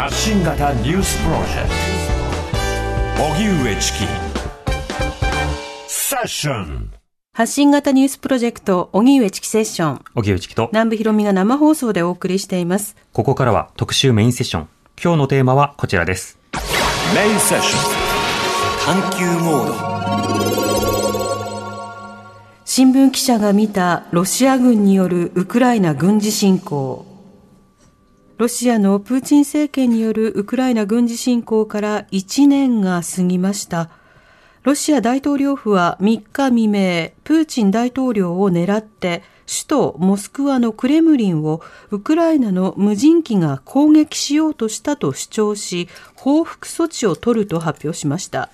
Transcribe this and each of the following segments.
発信型ニュースプロジェクト荻上チキセッション発信型ニュースプロジェクト、荻上チキセッション。荻上チキと、南部ひろみが生放送でお送りしています。ここからは特集メインセッション。今日のテーマはこちらです。メインセッション探求モード新聞記者が見たロシア軍によるウクライナ軍事侵攻。ロシアのプーチン政権によるウクライナ軍事侵攻から1年が過ぎました。ロシア大統領府は3日未明、プーチン大統領を狙って、首都モスクワのクレムリンをウクライナの無人機が攻撃しようとしたと主張し、報復措置を取ると発表しました。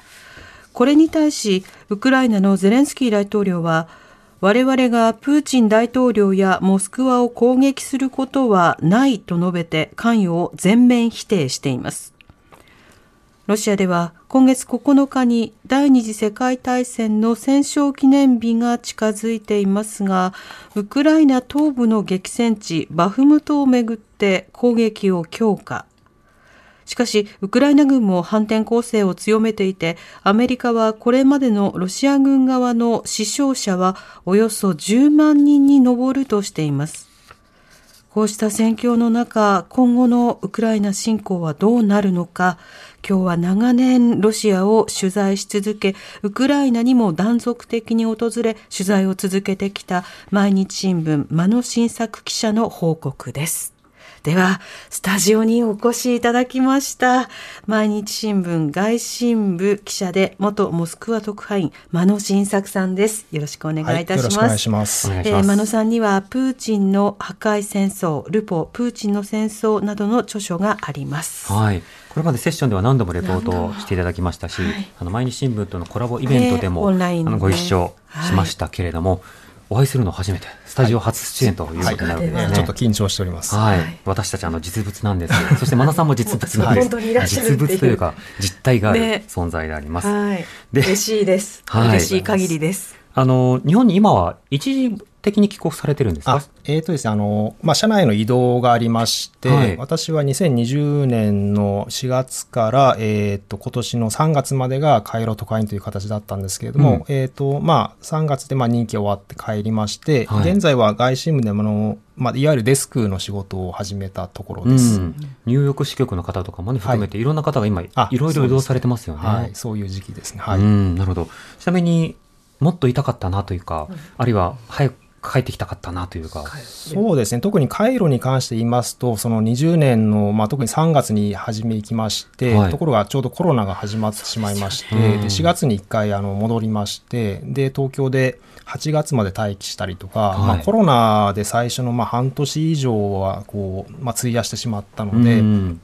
これに対し、ウクライナのゼレンスキー大統領は、我々がプーチン大統領やモスクワを攻撃することはないと述べて関与を全面否定しています。ロシアでは今月9日に第二次世界大戦の戦勝記念日が近づいていますが、ウクライナ東部の激戦地バフムトをめぐって攻撃を強化。しかし、ウクライナ軍も反転攻勢を強めていて、アメリカはこれまでのロシア軍側の死傷者はおよそ10万人に上るとしています。こうした戦況の中、今後のウクライナ侵攻はどうなるのか、今日は長年ロシアを取材し続け、ウクライナにも断続的に訪れ、取材を続けてきた毎日新聞、間野新作記者の報告です。では、スタジオにお越しいただきました。毎日新聞外信部記者で、元モスクワ特派員、間野新作さんです。よろしくお願いいたします。はい、よろしくお願いします。えー、間野さんには、プーチンの破壊戦争、ルポ、プーチンの戦争などの著書があります。はい。これまでセッションでは何度もレポートをしていただきましたし、あの毎日新聞とのコラボイベントでも、ねオンラインでご一緒しましたけれども、お会いするの初めて、スタジオ初出演ということになるわけですね。ちょっと緊張しております。はい、はい私たちあの実物なんです。そして真野さんも実物なんです。本当にいらっしゃるっていう実物というか実体があるね存在であります。はい。で嬉しいです。はい嬉しい限りです。あの日本に今は一時的に帰国されてるんですか？あ。えーとですね、あの、まあ、社内の移動がありまして、はい私は2020年の4月から、えっ、と、今年の3月までがカイロ特派員という形だったんですけれども、うんえっ、と、まあ、3月でまあ任期終わって帰りまして、はい現在は外信部でもあの、まあ、いわゆるデスクの仕事を始めたところうです。ん、ニューヨーク支局の方とかもね含めて、い、ろんな方が今いあろいろ移動されてますよね。はい、そういう時期ですね。はい。うん、なるほど。ちなみにもっといたかったなというか、あるいは早く帰ってきたかったなというか。そうですね。特にカイロに関して言いますと、その20年の、まあ、特に3月に初め行きまして、はい。ところがちょうどコロナが始まってしまいまして、でね。で4月に1回あの戻りまして、で、東京で8月まで待機したりとか、はい。まあ、コロナで最初のまあ半年以上はこう、まあ、費やしてしまったので、うん。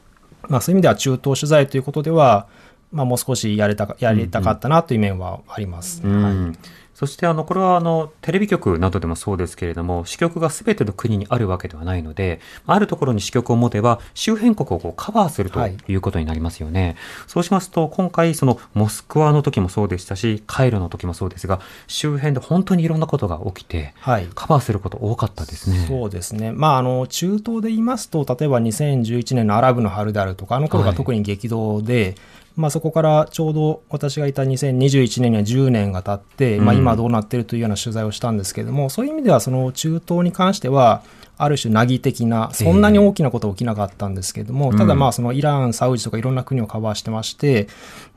まあ、そういう意味では中東取材ということでは、まあ、もう少しやれたかやりたかったなという面はあります。うん。はいそしてあのこれはあのテレビ局などでもそうですけれども支局がすべての国にあるわけではないのであるところに支局を持てば周辺国をこうカバーするとはいいうことになりますよね、そうしますと今回そのモスクワの時もそうでしたしカイロの時もそうですが周辺で本当にいろんなことが起きてはいカバーすること多かったですね。そうですね。まあ、あの、中東で言いますと、例えば2011年のアラブの春であるとか、あの頃が特に激動で、まあそこからちょうど私がいた2021年には10年が経って、まあうん今どうなってるというような取材をしたんですけれども、そういう意味ではその中東に関しては、ある種、凪的な、そんなに大きなことは起きなかったんですけれども、うん。ただまあそのイラン、サウジとかいろんな国をカバーしてまして、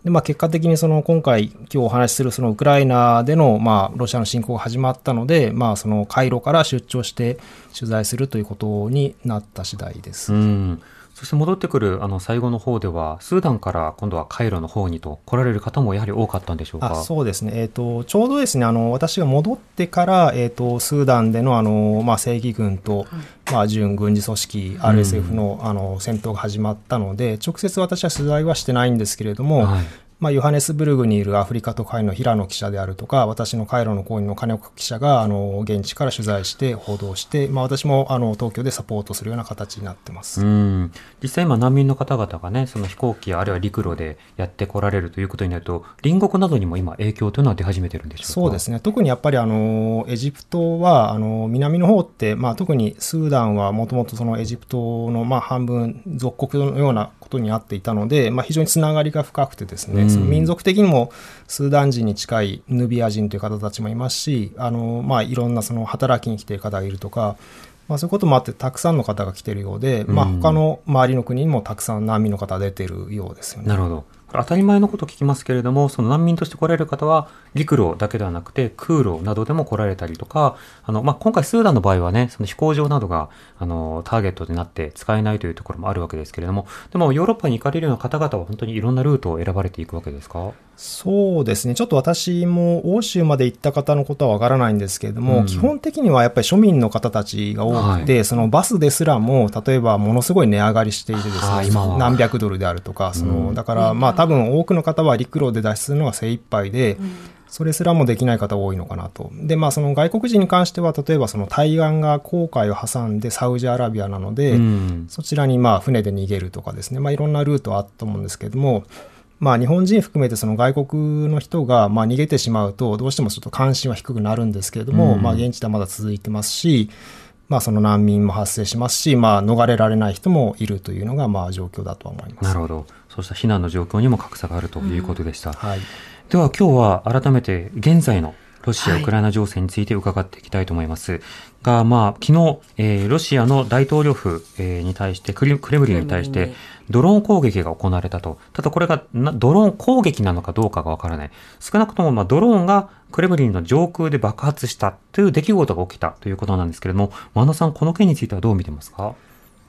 でまあ結果的にその今回、今日お話しするそのウクライナでのまあロシアの侵攻が始まったので、まあそのカイロから出張して取材するということになった次第です。うんそして戻ってくるあの最後の方ではスーダンから今度はカイロの方にと来られる方もやはり多かったんでしょうか？あそうですね、えーと、ちょうどですねあの私が戻ってから、えーと、スーダンでのあの、まあ、正義軍と、まあ、準軍事組織 RSF の,、あの戦闘が始まったので直接私は取材はしてないんですけれども、はいまあ、ヨハネスブルグにいるアフリカ特派員の平野記者であるとか、私のカイロの講演の金岡記者が、あの、現地から取材して報道して、まあ、私も、あの、東京でサポートするような形になってます。うん。実際今、難民の方々がね、その飛行機あるいは陸路でやってこられるということになると、隣国などにも今、影響というのは出始めてるんでしょうか？そうですね。特にやっぱり、あの、エジプトは、あの、南の方って、まあ、特にスーダンはもともとそのエジプトの、まあ、半分、属国のようなことになっていたので、まあ、非常につながりが深くてですね、その民族的にもスーダン人に近いヌビア人という方たちもいますし、あのまあ、いろんなその働きに来ている方がいるとか、まあ、そういうこともあって、たくさんの方が来ているようで、まあ、他の周りの国にもたくさん難民の方が出ているようですよね。なるほど。当たり前のこと聞きますけれども、その難民として来られる方は、陸路だけではなくて、空路などでも来られたりとか、あの、まあ、今回スーダンの場合はね、その飛行場などが、あの、ターゲットになって使えないというところもあるわけですけれども、でもヨーロッパに行かれるような方々は本当にいろんなルートを選ばれていくわけですか？そうですね。ちょっと私も欧州まで行った方のことはわからないんですけれども、うん、基本的にはやっぱり庶民の方たちが多くて、はい、そのバスですらも、例えばものすごい値上がりしていてですね、何百ドルであるとか、その、うん、だからまあ多分多くの方は陸路で脱出するのが精一杯で、うんそれすらもできない方多いのかなと。で、まあその外国人に関しては、例えばその対岸が航海を挟んでサウジアラビアなので、うん、そちらにまあ船で逃げるとかですね、まあいろんなルートはあったと思うんですけれども、まあ日本人含めてその外国の人がまあ逃げてしまうと、どうしてもちょっと関心は低くなるんですけれども、うん、まあ現地ではまだ続いてますし、まあその難民も発生しますし、まあ逃れられない人もいるというのがまあ状況だとは思います。なるほど。そうした避難の状況にも格差があるということでした。うん、はい。では今日は改めて現在のロシア・ウクライナ情勢について伺っていきたいと思います。はい、が、まあ、昨日、えー、ロシアの大統領府、えー、に対して、クレムリンに対して、ドローン攻撃が行われたと。ただこれがドローン攻撃なのかどうかがわからない。少なくとも、まあ、ドローンがクレムリンの上空で爆発したという出来事が起きたということなんですけれども、真野さん、この件についてはどう見てますか？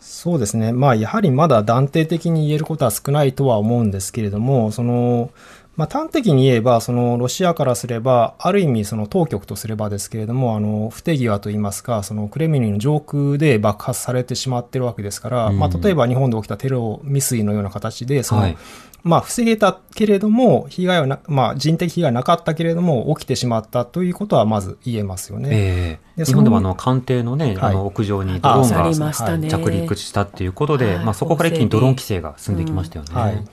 そうですね。まあ、やはりまだ断定的に言えることは少ないとは思うんですけれども、その、まあ、端的に言えば、そのロシアからすれば、ある意味その当局とすればですけれども、あの、不手際といいますか、そのクレミリンの上空で爆発されてしまってるわけですから、うん、まあ、例えば日本で起きたテロ未遂のような形で、その、はい、まあ、防げたけれども、被害はな、まあ、人的被害なかったけれども、起きてしまったということはまず言えますよね。えー、日本でもあの、官邸のね、あの、屋上にドローンが着陸したっていうことで、まあ、そこから一気にドローン規制が進んできましたよね。はい。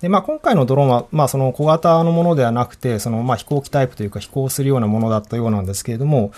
で、まあ、今回のドローンは、まあ、その小型のものではなくて、その、まあ、飛行機タイプというか飛行するようなものだったようなんですけれども、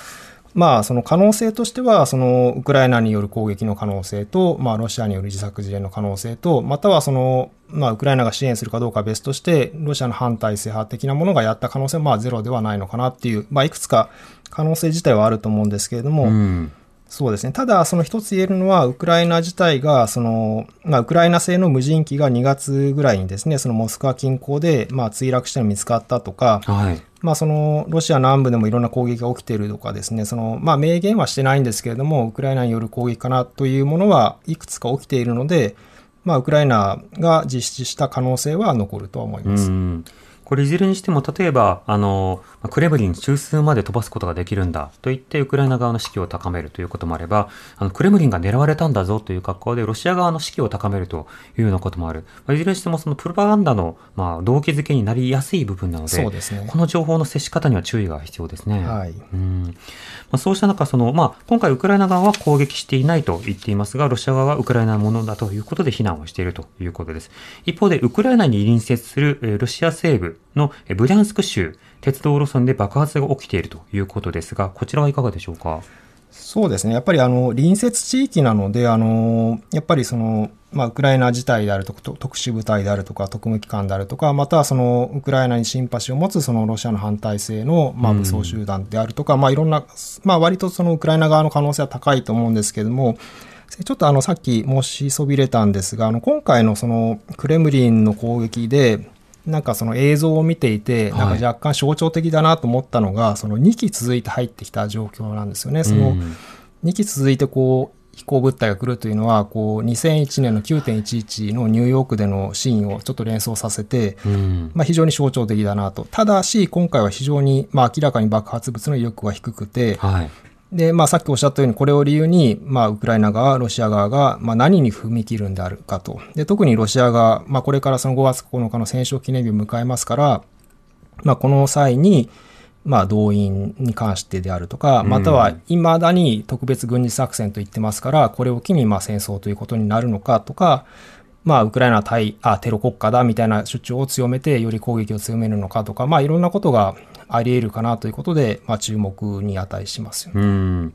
まあ、その可能性としては、その、ウクライナによる攻撃の可能性と、まあ、ロシアによる自作自演の可能性と、またはその、まあ、ウクライナが支援するかどうかは別として、ロシアの反体制派的なものがやった可能性は、まあ、ゼロではないのかなっていう、まあ、いくつか可能性自体はあると思うんですけれども、うんそうですね。ただ、その一つ言えるのは、ウクライナ自体が、その、まあ、ウクライナ製の無人機が2月ぐらいにですね、そのモスクワ近郊で、まあ、墜落したの見つかったとか、はい。まあ、その、ロシア南部でもいろんな攻撃が起きているとかですね、その、まあ、明言はしてないんですけれども、ウクライナによる攻撃かなというものはいくつか起きているので、まあ、ウクライナが実施した可能性は残るとは思います。うんこれいずれにしても、例えば、あの、クレムリン中枢まで飛ばすことができるんだと言って、ウクライナ側の士気を高めるということもあれば、あの、クレムリンが狙われたんだぞという格好で、ロシア側の士気を高めるというようなこともある。まあ、いずれにしても、そのプロパガンダの、まあ、動機づけになりやすい部分なので、そうですね。この情報の接し方には注意が必要ですね。はい。うん。まあ、そうした中、その、まあ、今回ウクライナ側は攻撃していないと言っていますが、ロシア側はウクライナのものだということで非難をしているということです。一方で、ウクライナに隣接するロシア西部のブリャンスク州、鉄道路線で爆発が起きているということですが、こちらはいかがでしょうか？そうですね。やっぱりあの、隣接地域なので、あの、やっぱりその、まあ、ウクライナ自体であるとか、特殊部隊であるとか、特務機関であるとか、またはその、ウクライナにシンパシーを持つそのロシアの反対性の、まあ、武装集団であるとか、うん、まあ、いろんな、まあ、割とそのウクライナ側の可能性は高いと思うんですけれども、ちょっとあの、さっき申しそびれたんですが、あの、今回のその、クレムリンの攻撃で、なんかその映像を見ていて、なんか若干象徴的だなと思ったのが、その2機続いて入ってきた状況なんですよね。その2機続いてこう、飛行物体が来るというのは、こう、2001年の9.11のニューヨークでのシーンをちょっと連想させて、まあ非常に象徴的だなと。ただし、今回は非常に、まあ明らかに爆発物の威力が低くて、はいで、まあ、さっきおっしゃったように、これを理由に、まあ、ウクライナ側、ロシア側が、まあ、何に踏み切るんであるかと。で、特にロシア側、まあ、これからその5月9日の戦勝記念日を迎えますから、まあ、この際に、まあ、動員に関してであるとか、または、未だに特別軍事作戦と言ってますから、これを機に、まあ、戦争ということになるのかとか、まあ、ウクライナは対あテロ国家だみたいな主張を強めて、より攻撃を強めるのかとか、まあ、いろんなことがあり得るかなということで、まあ、注目に値しますよね。うん。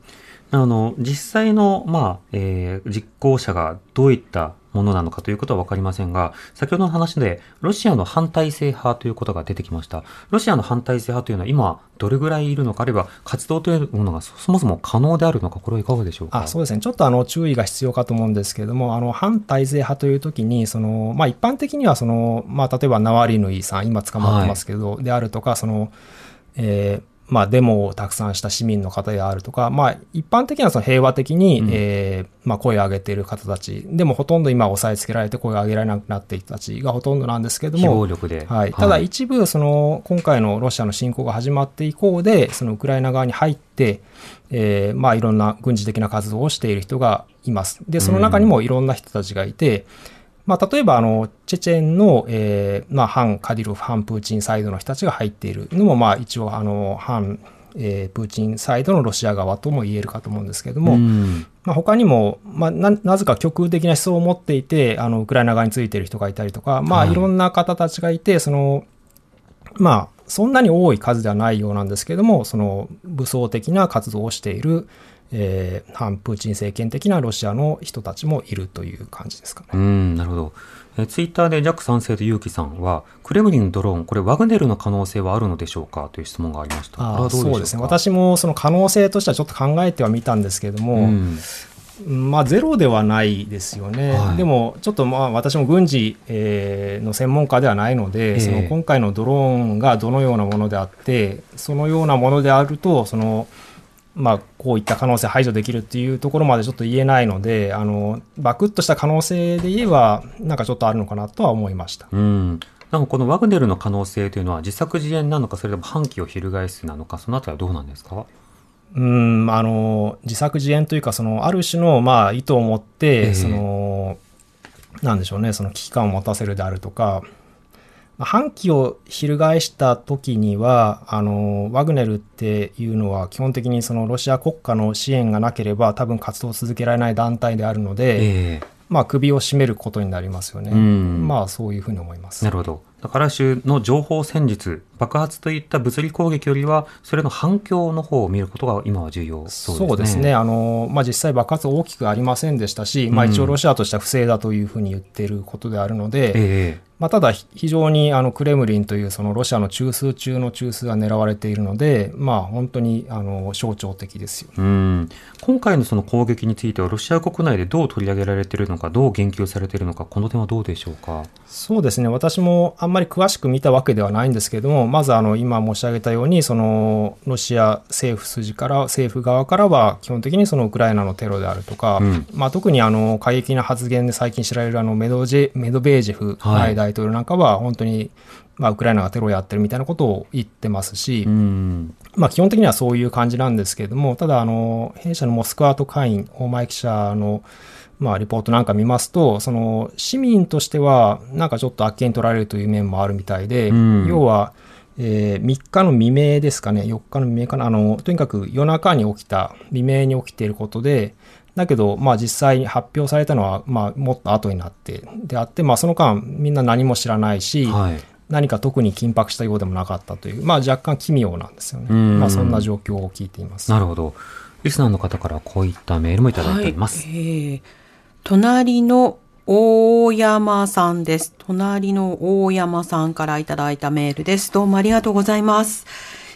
あの、実際の、まあ、えー実行者がどういったものなのかということはわかりませんが、先ほどの話で、ロシアの反体制派ということが出てきました。ロシアの反体制派というのは今、どれぐらいいるのか、あるいは活動というものがそそもそも可能であるのか、これはいかがでしょうか？あそうですね、ちょっとあの注意が必要かと思うんですけれども、あの反体制派というときに、そのまあ、一般的にはその、まあ、例えばナワリヌイさん、今捕まってますけど、であるとか、そのえーまあ、デモをたくさんした市民の方であるとか、まあ、一般的にはその平和的に、うん。えーまあ、声を上げている方たち、でもほとんど今、押さえつけられて声を上げられなくなっている人たちがほとんどなんですけれど非も、暴力で。はい、ただ一部その今回のロシアの侵攻が始まって以降でそのウクライナ側に入って、えーまあ、いろんな軍事的な活動をしている人がいます。でその中にもいろんな人たちがいて、まあ、例えばあのチェチェンの、えーまあ、反カディロフ反プーチンサイドの人たちが入っているのも、まあ、一応あの反、えープーチンサイドのロシア側とも言えるかと思うんですけれども、まあ、他にも、まあ、ななぜか極右的な思想を持っていてあのウクライナ側についている人がいたりとか、まあ、いろんな方たちがいてそのまあそんなに多い数ではないようなんですけれどもその武装的な活動をしている、えー反プーチン政権的なロシアの人たちもいるという感じですかね。うん、なるほど。えーツイッターでジャック賛成とユウキさんは、クレムリンドローン、これワグネルの可能性はあるのでしょうかという質問がありました。これはどうでしょうか？そうですね私もその可能性としてはちょっと考えてはみたんですけれども、うんまあ、ゼロではないですよね、はいでもちょっとまあ私も軍事、えーの専門家ではないので、ええその今回のドローンがどのようなものであって、そのようなものであると、そのまあ、こういった可能性排除できるっていうところまでちょっと言えないので、あのバクッとした可能性で言えば、なんかちょっとあるのかなとは思いました。うん。なんかこのワグネルの可能性というのは自作自演なのか、それとも反旗を翻すなのか、そのあたりはどうなんですか？うん、あの、自作自演というか、その、ある種の、まあ、意図を持って、ええその、なんでしょうね、その危機感を持たせるであるとか、まあ反旗を翻した時には、あの、ワグネルっていうのは、基本的にそのロシア国家の支援がなければ、多分活動を続けられない団体であるので、ええまあ、首を絞めることになりますよね。うんまあ、そういうふうに思います。なるほど。だから州の情報戦術、爆発といった物理攻撃よりは、それの反響の方を見ることが今は重要そうですね。そうですね。あの、まあ、実際爆発大きくありませんでしたし、まあ、一応ロシアとしては不正だというふうに言っていることであるので、ええまあ、ただひ非常にあのクレムリンというそのロシアの中枢中の中枢が狙われているので、まあ、本当にあの象徴的ですよ。うん今回のその攻撃については、ロシア国内でどう取り上げられているのか、どう言及されているのか、この点はどうでしょうか？そうですね。私もあんまり詳しく見たわけではないんですけれども、まずあの今申し上げたように、そのロシア政府筋から、政府側からは基本的にそのウクライナのテロであるとか、うんまあ、特にあの過激な発言で最近知られるあのメドジェメドベージェフはい大統領なんかは本当に、まあ、ウクライナがテロをやってるみたいなことを言ってますし、うん。まあ、基本的にはそういう感じなんですけれども、ただ、あの、弊社のモスクワと会員、大前記者の、まあ、リポートなんか見ますと、その、市民としては、なんかちょっとあっけに取られるという面もあるみたいで、うん要は、えー3日の未明ですかね、4日の未明かな、あの、とにかく夜中に起きた、未明に起きていることで、だけど、まあ実際に発表されたのは、まあもっと後になって、であって、まあその間みんな何も知らないし、はい。何か特に緊迫したようでもなかったという、まあ若干奇妙なんですよね。うんまあそんな状況を聞いています。なるほど。リスナーの方からこういったメールもいただいております。はいえー隣の大山さんです。隣の大山さんからいただいたメールです。どうもありがとうございます。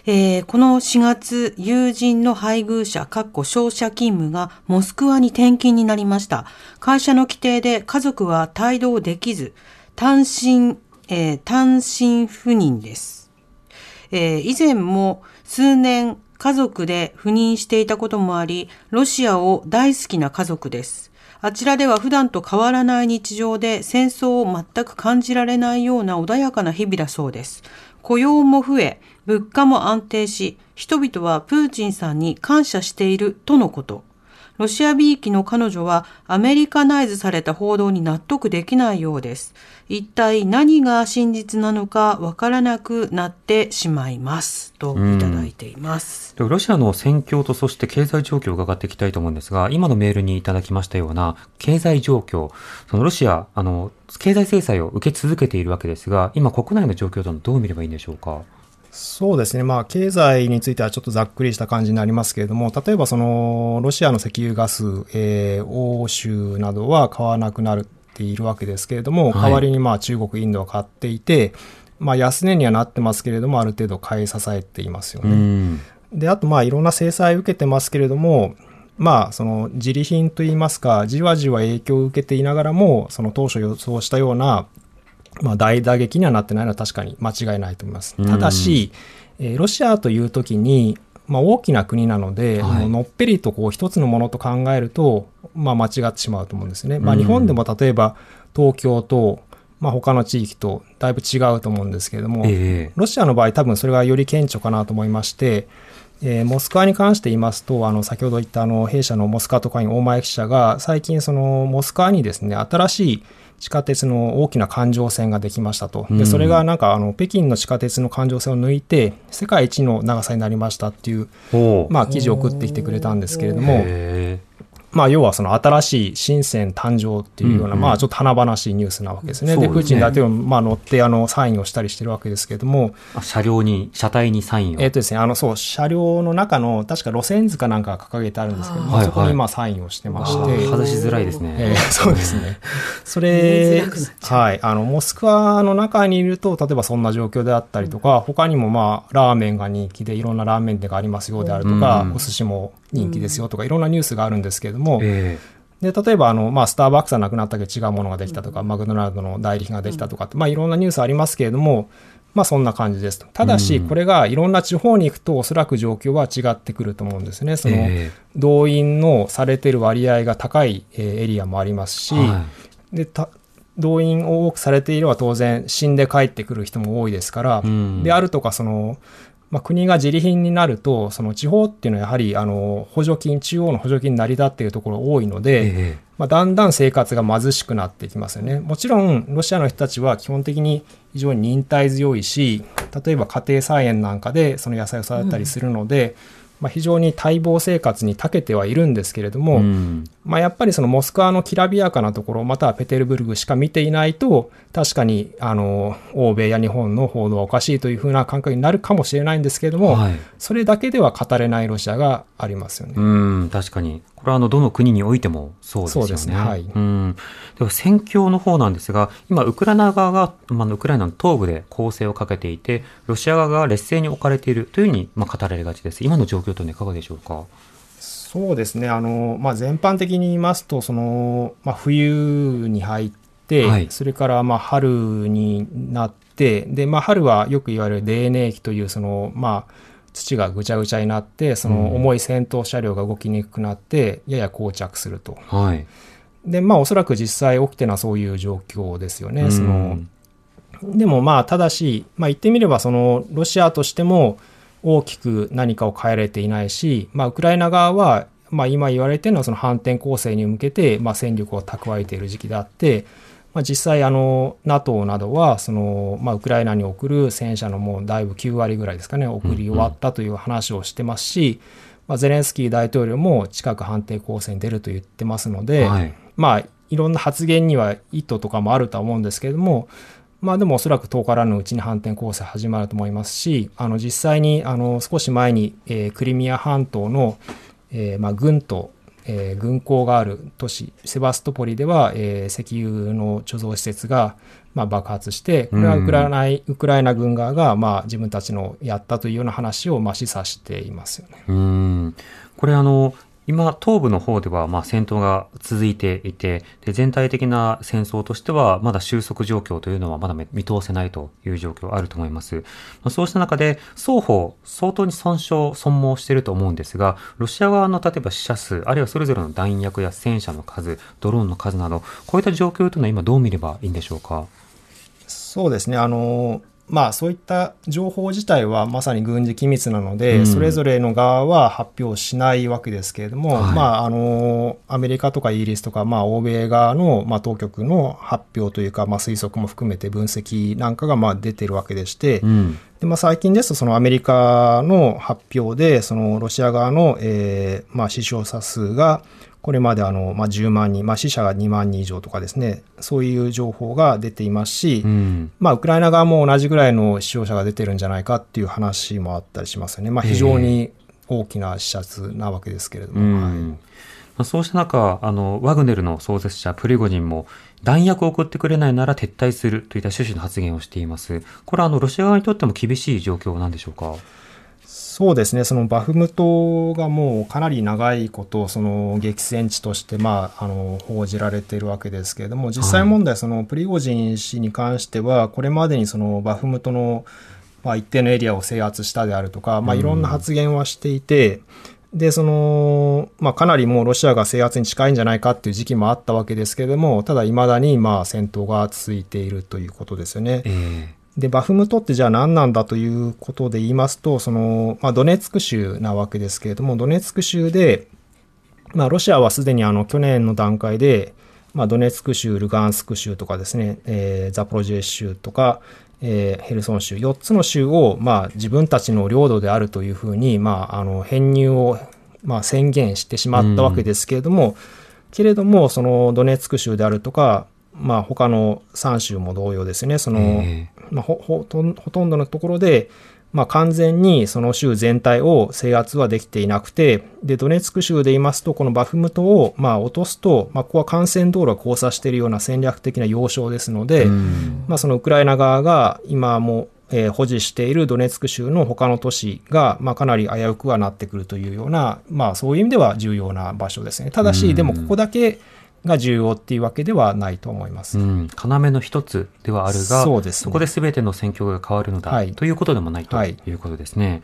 えーこの4月、友人の配偶者、かっこ商社勤務がモスクワに転勤になりました。会社の規定で家族は帯同できず、単身、えー単身赴任です。えー以前も数年家族で赴任していたこともあり、ロシアを大好きな家族です。あちらでは普段と変わらない日常で戦争を全く感じられないような穏やかな日々だそうです。雇用も増え、物価も安定し、人々はプーチンさんに感謝しているとのこと。ロシアびいきの彼女はアメリカナイズされた報道に納得できないようです。一体何が真実なのかわからなくなってしまいます。といただいています。でロシアの戦況とそして経済状況を伺っていきたいと思うんですが、今のメールにいただきましたような経済状況、そのロシア、あの、経済制裁を受け続けているわけですが、今国内の状況とのどう見ればいいんでしょうか？そうですね、まあ、経済についてはちょっとざっくりした感じになりますけれども、例えばそのロシアの石油ガス、えー、欧州などは買わなくなっているわけですけれども、はい代わりにまあ中国、インドは買っていて、まあ、安値にはなってますけれども、ある程度買い支えていますようね。ん。で、あとまあいろんな制裁を受けてますけれども、まあその自利品といいますか、じわじわ影響を受けていながらも、その当初予想したような、まあ大打撃にはなってないのは確かに間違いないと思います。うんただし、えーロシアという時に、まあ大きな国なので、はいのっぺりとこう一つのものと考えると、まあ間違ってしまうと思うんですね。まあうん日本でも例えば東京と、まあ他の地域とだいぶ違うと思うんですけれども、ええロシアの場合、多分それがより顕著かなと思いまして、えーモスクワに関して言いますと、あの先ほど言ったあの弊社のモスクワ特派員大前記者が、最近、そのモスクワにですね新しい地下鉄の大きな環状線ができましたと、うん。でそれがなんかあの北京の地下鉄の環状線を抜いて、世界一の長さになりましたっていう。まあ、記事を送ってきてくれたんですけれども、へまあ、要はその新しい新線誕生っていうような、まあ、ちょっと華々しいニュースなわけですね。で、プーチン大統領もまあ乗ってあのサインをしたりしてるわけですけれども、車両に、車体にサインを？えっ、とですね、あの、そう、車両の中の、確か路線図かなんかが掲げてあるんですけども、はいそこにまあサインをしてまして、外しづらいですね。えーそうですね。それはい、あの、モスクワの中にいると、例えばそんな状況であったりとか、他にもまあ、ラーメンが人気で、いろんなラーメン店がありますよであるとか、うんお寿司も人気ですよとか、いろんなニュースがあるんですけれども、えで、例えば、あの、まあ、スターバックスはなくなったけど違うものができたとか、マクドナルドの代理品ができたとかって、まあ、いろんなニュースありますけれども、まあ、そんな感じですと。ただし、うん。これがいろんな地方に行くと、おそらく状況は違ってくると思うんですね。その、え動員のされてる割合が高いえーエリアもありますし、はで、た動員を多くされていれば当然死んで帰ってくる人も多いですから、うん。であるとかその、まあ、国が自利品になるとその地方っていうのはやはりあの補助金中央の補助金に成り立っているところ多いのい。で、えまあ、だんだん生活が貧しくなってきますよね。もちろん、ロシアの人たちは基本的に非常に忍耐強いし、例えば家庭菜園なんかでその野菜を育てたりするので、まあ、非常に待望生活に長けてはいるんですけれどえも、うんまあ、やっぱりそのモスクワのきらびやかなところ、またはペテルブルグしか見ていないと、確かに、あの、欧米や日本の報道はおかしいというふうな感覚になるかもしれないんですけれども、はい。それだけでは語れないロシアがありますよね。うん、確かに。これはあの、どの国においてもそうですよね。そうですねはいうん。では、戦況の方なんですが、今、ウクライナ側が、まあ、ウクライナの東部で攻勢をかけていて、ロシア側が劣勢に置かれているというふうに、まあ、語られがちです。今の状況というのはいかがでしょうか？そうですね。あの、まあ、全般的に言いますと、その、まあ、冬に入って、はいそれから、まあ、春になって、で、まあ、春はよく言われる泥泥期という、その、まあ、土がぐちゃぐちゃになって、その重い戦闘車両が動きにくくなって、やや膠着すると。はい。で、まあ、おそらく実際起きてるのはそういう状況ですよね。うんその、でもまあ、ただし、まあ言ってみれば、その、ロシアとしても大きく何かを変えれていないし、まあ、ウクライナ側は、まあ今言われてるのはその反転攻勢に向けて、まあ戦力を蓄えている時期であって、まあ実際あの、NATO などは、その、まあウクライナに送る戦車のもうだいぶ9割ぐらいですかね、送り終わったという話をしてますし、まあゼレンスキー大統領も近く反転攻勢に出ると言ってますので、はい。まあ、いろんな発言には意図とかもあるとは思うんですけれども、まあでもおそらく10日らのうちに反転攻勢始まると思いますし、あの実際にあの少し前に、えークリミア半島の、えーまあ軍と、えー軍港がある都市セバストポリでは、えー石油の貯蔵施設が、まあ、爆発して、これはウクライナ,、ウクライナ軍側が、まあ、自分たちのやったというような話を、まあ、示唆していますよね。うん。これあの、今、東部の方では、まあ、戦闘が続いていて、で、全体的な戦争としては、まだ収束状況というのはまだ見通せないという状況あると思います。まあ、そうした中で、双方、相当に損傷、損耗していると思うんですが、ロシア側の例えば死者数、あるいはそれぞれの弾薬や戦車の数、ドローンの数など、こういった状況というのは今どう見ればいいんでしょうか？そうですね。あの、まあそういった情報自体はまさに軍事機密なので、うんそれぞれの側は発表しないわけですけれども、はいまああの、アメリカとかイギリスとか、まあ欧米側の、まあ当局の発表というか、まあ推測も含めて分析なんかがまあ出てるわけでして、うん。でまあ、最近ですと、そのアメリカの発表で、そのロシア側の、えーまあ、死傷者数が、これまであの、まあ、10万人、まあ、死者が2万人以上とかですね、そういう情報が出ていますし、うん。まあ、ウクライナ側も同じぐらいの死傷者が出てるんじゃないかっていう話もあったりしますよね。まあ、非常に大きな死者数なわけですけれども。うんはいまあ、そうした中、あの、ワグネルの創設者、プリゴジンも、弾薬を送ってくれないなら撤退するといった趣旨の発言をしています。これは、あの、ロシア側にとっても厳しい状況なんでしょうか？そうですね、そのバフムトがもうかなり長いこと、その激戦地として、まあ、あの報じられているわけですけれども、実際問題、そのプリゴジン氏に関しては、これまでにそのバフムトの、まあ、一定のエリアを制圧したであるとか、まあ、いろんな発言はしていて、で、その、まあ、かなりもうロシアが制圧に近いんじゃないかっていう時期もあったわけですけれども、ただ、未だに、まあ、戦闘が続いているということですよね。えで、バフムトってじゃあ何なんだということで言いますと、その、まあ、ドネツク州なわけですけれども、ドネツク州で、まあ、ロシアはすでにあの、去年の段階で、まあ、ドネツク州、ルガンスク州とかですね、えーザポロジエ州とか、えーヘルソン州、4つの州を、まあ、自分たちの領土であるというふうに、まあ、あの、編入を、まあ、宣言してしまったわけですけれども、けれども、そのドネツク州であるとか、まあ、他の3州も同様ですね、その、えまあ、ほほとんほとんどのところで、まあ、完全にその州全体を制圧はできていなくて、で、ドネツク州で言いますと、このバフムトを、まあ、落とすと、まあ、ここは幹線道路が交差しているような戦略的な要衝ですので、うんまあ、そのウクライナ側が今も、えー保持しているドネツク州の他の都市が、まあ、かなり危うくはなってくるというような、まあ、そういう意味では重要な場所ですね。ただうんし、でもここだけが重要っていうわけではないと思います。うん、要の一つではあるが、そうですねこで全ての戦況が変わるのだ、はいということでもないとはいいうことですね。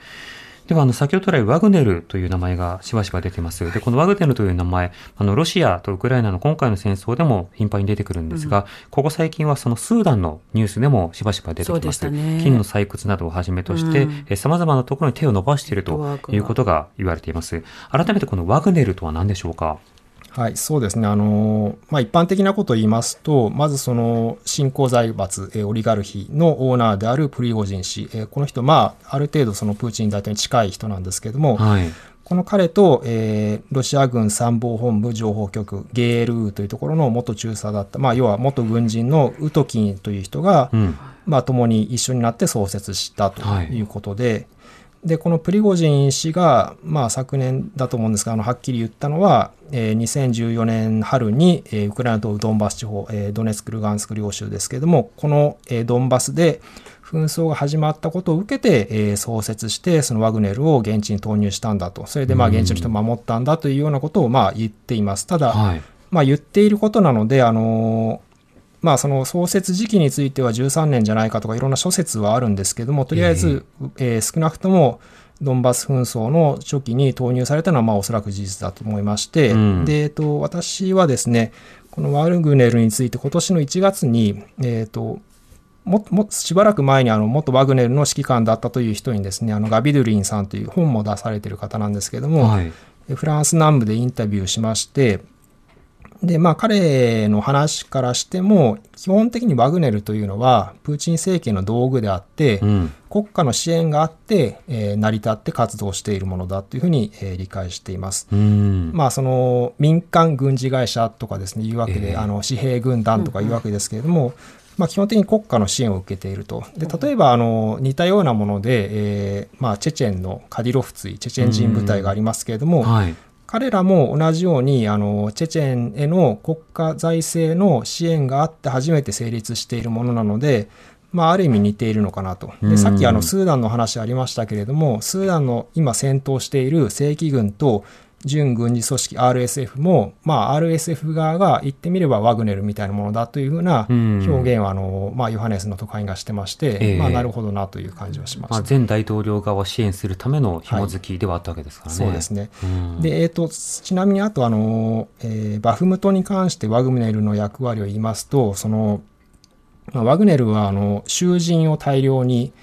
では、あの、先ほど来、ワグネルという名前がしばしば出てます。で、このワグネルという名前、あの、ロシアとウクライナの今回の戦争でも頻繁に出てくるんですが、ここ最近はそのスーダンのニュースでもしばしば出てきます。ね金の採掘などをはじめとして、うんえ様々なところに手を伸ばしているということが言われています。改めてこのワグネルとは何でしょうか？はい、そうですね。あの、まあ、一般的なことを言いますと、まずその、新興財閥、えーオリガルヒのオーナーであるプリゴジン氏、えーこの人、まあ、ある程度そのプーチン大統領に近い人なんですけども、はい。この彼と、えーロシア軍参謀本部情報局、GRU というところの元中佐だった、まあ、要は元軍人のウトキンという人が、うん。まあ、共に一緒になって創設したとはいいうことで、で、このプリゴジン氏が、まあ、昨年だと思うんですが、あの、はっきり言ったのは、えー2014年春に、えーウクライナ東部ドンバス地方、えードネツク、ルガンスク両州ですけれども、この、えードンバスで紛争が始まったことを受けて、えー創設して、そのワグネルを現地に投入したんだと。それで、まあ、現地の人を守ったんだというようなことを、まあ、言っています。ただ、はい。まあ、言っていることなので、あのまあ、その創設時期については13年じゃないかとかいろんな諸説はあるんですけども、とりあえず、えー少なくともドンバス紛争の初期に投入されたのはまあおそらく事実だと思いまして、うんで、えっと、私はですね、このワルグネルについて今年の1月に、えっと、ももしばらく前にあの元ワグネルの指揮官だったという人にですね、あのガビドゥリンさんという本も出されている方なんですけども、はい。フランス南部でインタビューしまして、で、まあ彼の話からしても、基本的にワグネルというのは、プーチン政権の道具であって、うん。国家の支援があって、えー成り立って活動しているものだというふうに、えー理解しています。うん。まあその民間軍事会社とかですね、いうわけで、ええあの私兵軍団とかいうわけですけれども、まあ基本的に国家の支援を受けていると。で、例えばあの似たようなもので、えーまあチェチェンのカディロフツィ、チェチェン人部隊がありますけれども、はい。彼らも同じようにあのチェチェンへの国家財政の支援があって初めて成立しているものなので、まあ、ある意味似ているのかなと。うんでさっきあのスーダンの話ありましたけれども、スーダンの今戦闘している正規軍と準軍事組織 RSF も、まあ、RSF 側が言ってみればワグネルみたいなものだというふうなうん表現をあの、まあ、ヨハネスの特派員がしてまして、ええまあ、なるほどなという感じはしままあ、した。前大統領側を支援するための紐づきではあったわけですからね。そうですね。うん。で、えっ、と、ちなみにあとあの、えーバフムトに関してワグネルの役割を言いますと、その、まあ、ワグネルはあの囚人を大量に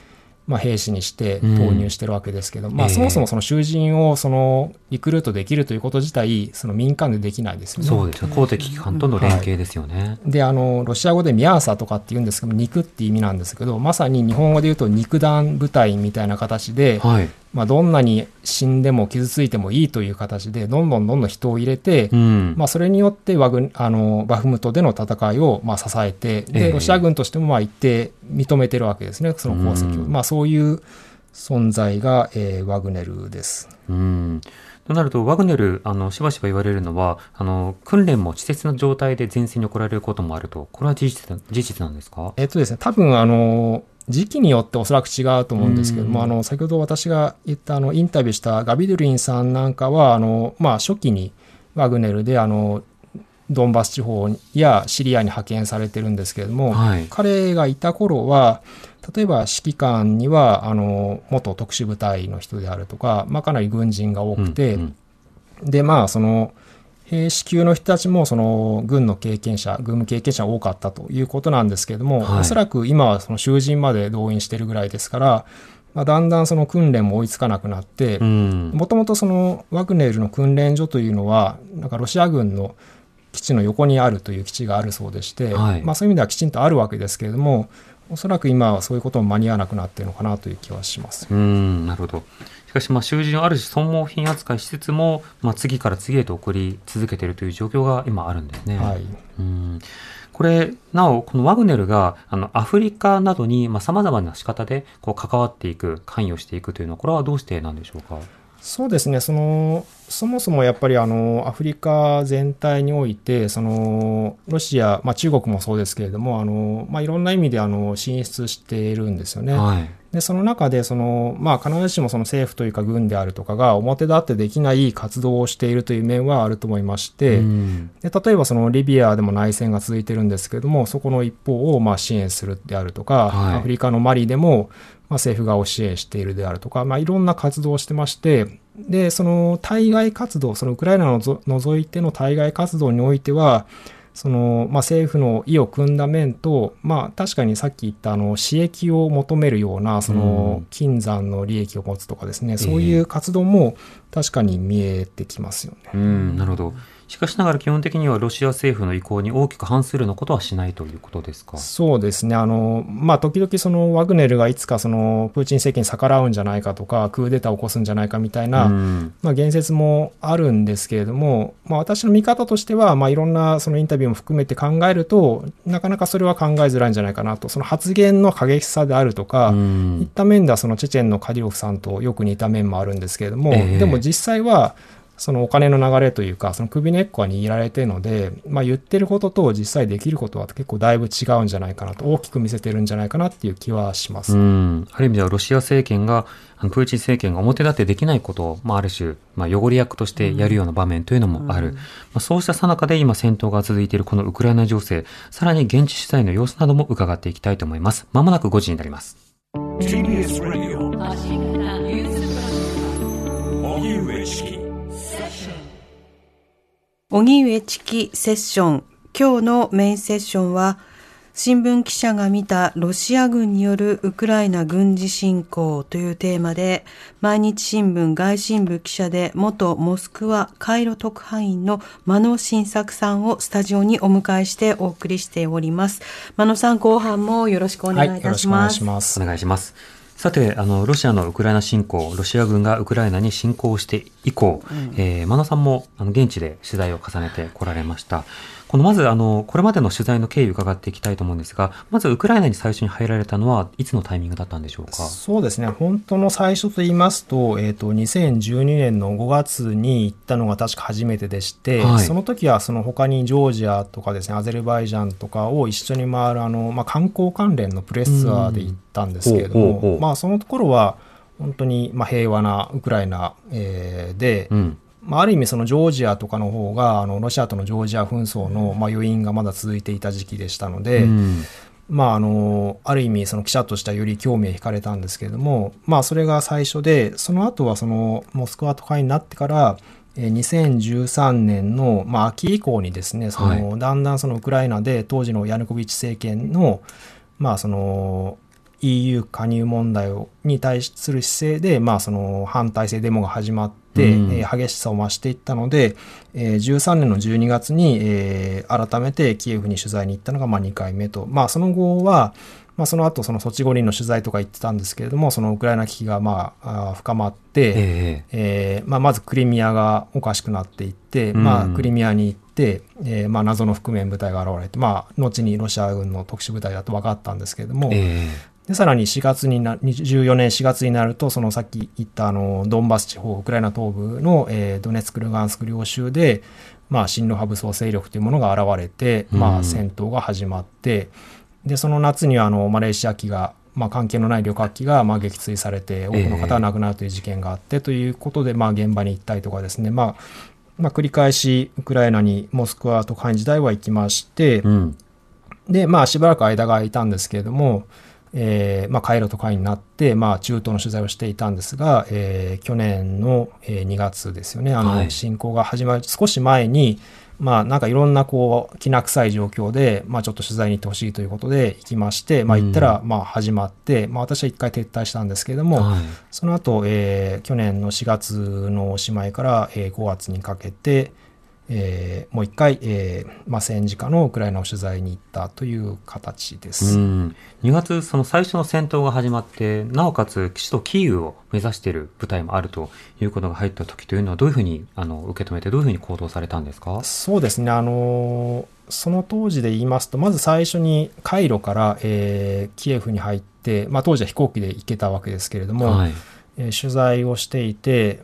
まあ、兵士にして投入してるわけですけど、まあ、そもそもその囚人をそのリクルートできるということ自体、その民間でできないですよね。そうです公的機関との連携ですよね。はい、で、あの、ロシア語でミャーサとかって言うんですけど、肉って意味なんですけど、まさに日本語で言うと肉弾部隊みたいな形で、はい、まあ、どんなに死んでも傷ついてもいいという形で、どんどんどんどん人を入れて、うん、まあ、それによってワグあのバフムトでの戦いをまあ支えて、で、ロシア軍としてもまあ一定認めてるわけですね、その功績を。うん、まあ、そういう存在が、えー、ワグネルです。うん。となると、ワグネル、あの、しばしば言われるのは、あの、訓練も稚拙な状態で前線に送られることもあると、これは事実事実なんですか？えっとですね、多分、あの、時期によっておそらく違うと思うんですけども、あの先ほど私が言ったあのインタビューしたガビドゥリンさんなんかはあの、まあ、初期にワグネルであのドンバス地方やシリアに派遣されてるんですけれども、はい、彼がいた頃は例えば指揮官にはあの元特殊部隊の人であるとか、まあ、かなり軍人が多くて、うんうん、でまあその兵士級の人たちもその軍の経験者、軍務経験者多かったということなんですけれども、はい、おそらく今はその囚人まで動員しているぐらいですから、まあ、だんだんその訓練も追いつかなくなって、もともとそのワグネルの訓練所というのは、なんかロシア軍の基地の横にあるという基地があるそうでして、はい、まあ、そういう意味ではきちんとあるわけですけれども、おそらく今はそういうことも間に合わなくなっているのかなという気はします。うんなるほどしかし、まあ、囚人をある種損耗品扱いしつつも、まあ、次から次へと送り続けているという状況が今あるんですね。はい、うんこれ、なお、このワグネルが、あの、アフリカなどに、まあ、様々な仕方で、こう、関わっていく、関与していくというのは、これはどうしてなんでしょうか？そうですね、その、そもそもやっぱりあの、アフリカ全体において、その、ロシア、まあ中国もそうですけれども、あの、まあいろんな意味であの、進出しているんですよね。はい。で、その中で、その、まあ、必ずしもその政府というか軍であるとかが表立ってできない活動をしているという面はあると思いまして、で例えばそのリビアでも内戦が続いてるんですけれども、そこの一方をまあ支援するであるとか、はい、アフリカのマリでも、まあ、政府側を支援しているであるとか、まあ、いろんな活動をしてまして、で、その対外活動、そのウクライナを除いての対外活動においては、その、まあ、政府の意を組んだ面と、まあ、確かにさっき言ったあの私益を求めるようなその金山の利益を持つとかですね、うん、そういう活動も確かに見えてきますよね。うん、なるほど。しかしながら基本的にはロシア政府の意向に大きく反するのことはしないということですか？そうですね。あの、まあ、時々そのワグネルがいつかそのプーチン政権に逆らうんじゃないかとか、クーデターを起こすんじゃないかみたいな、うん、まあ、言説もあるんですけれども、まあ、私の見方としては、まあ、いろんなそのインタビューも含めて考えると、なかなかそれは考えづらいんじゃないかなと、その発言の過激さであるとか、うん、いった面ではそのチェチェンのカディロフさんとよく似た面もあるんですけれども、えー、でも実際は、そのお金の流れというか、その首根っこは握られてるので、まあ言ってることと実際できることは結構だいぶ違うんじゃないかなと、大きく見せてるんじゃないかなっていう気はします。うん。ある意味ではロシア政権が、あのプーチン政権が表立ってできないことを、まあある種、まあ汚り役としてやるような場面というのもある。うん、まあそうしたさなかで今戦闘が続いているこのウクライナ情勢、さらに現地取材の様子なども伺っていきたいと思います。まもなく5時になります。TBS Radio 荻上チキセッション。今日のメインセッションは、新聞記者が見たロシア軍によるウクライナ軍事侵攻というテーマで、毎日新聞外信部記者で元モスクワカイロ特派員の真野新作さんをスタジオにお迎えしてお送りしております。真野さん後半もよろしくお願いいたします。はい、お願いします。お願いします。さて、あの、ロシアのウクライナ侵攻、ロシア軍がウクライナに侵攻して以降、うん、えー、真野さんも、あの、現地で取材を重ねてこられました。このまずあの、これまでの取材の経緯を伺っていきたいと思うんですが、まずウクライナに最初に入られたのはいつのタイミングだったんでしょうか？そうですね、本当の最初と言いますと、えっ、ー、と、2012年の5月に行ったのが確か初めてでして、はい、その時はその他にジョージアとかですね、アゼルバイジャンとかを一緒に回るあの、まあ、観光関連のプレスツアーで行ったんですけれども、まあ、その頃は、本当にまあ平和なウクライナ、えー、で、うん、まあ、ある意味そのジョージアとかの方があのロシアとのジョージア紛争のまあ余韻がまだ続いていた時期でしたので、うん、まあ、あのある意味その記者としてはより興味を惹かれたんですけれども、まあ、それが最初でその後はそのモスクワとかになってから2013年の、まあ、秋以降にですねその、だんだんそのウクライナで当時のヤヌコビッチ政権のまあその EU 加入問題をに対する姿勢で、まあ、その反体制デモが始まって、うん。えー激しさを増していったので、えー13年の12月に、えー改めてキエフに取材に行ったのがまあ2回目と、まあ、その後は、まあ、その後そのソチ五輪の取材とか行ってたんですけれどもそのウクライナ危機がまあ深まって、えええーまあ、まずクリミアがおかしくなっていって、うん。まあ、クリミアに行って、えーまあ、謎の覆面部隊が現れて、まあ、後にロシア軍の特殊部隊だと分かったんですけれども、えでさらに4月にな14年4月になるとそのさっき言ったあのドンバス地方ウクライナ東部の、えードネツクルガンスク両州で、まあ、親ロ派武装勢力というものが現れて、まあ、うん戦闘が始まって、でその夏にはあのマレーシア機が、まあ、関係のない旅客機がまあ撃墜されて多くの方が亡くなるという事件があって、ということで、まあ、現場に行ったりとかですね、まあまあ、繰り返しウクライナにモスクワ特派員時代は行きまして、うん。で、まあ、しばらく間が空いたんですけれども、えーまあ、カイロと会になって、まあ、中東の取材をしていたんですが、えー去年の、えー2月ですよね、あの、はい。侵攻が始まる少し前に、まあ、なんかいろんな、こう、きな臭い状況で、まあ、ちょっと取材に行ってほしいということで行きまして、まあ、行ったら、まあ、始まって、まあ、私は一回撤退したんですけれども、はい。その後、えー去年の4月のおしまいから、えー5月にかけて、えーもう一回、えーまあ、戦時下のウクライナを取材に行ったという形でうす。ん、2月、その最初の戦闘が始まって、なおかつ首都キーウを目指している部隊もあるということが入った時というのは、どういうふうにあの受け止めて、どういうふうに行動されたんですか？そうですね、あのーその当時で言いますと、まず最初にカイロから、えーキエフに入って、まあ、当時は飛行機で行けたわけですけれども、はい。えー取材をしていて、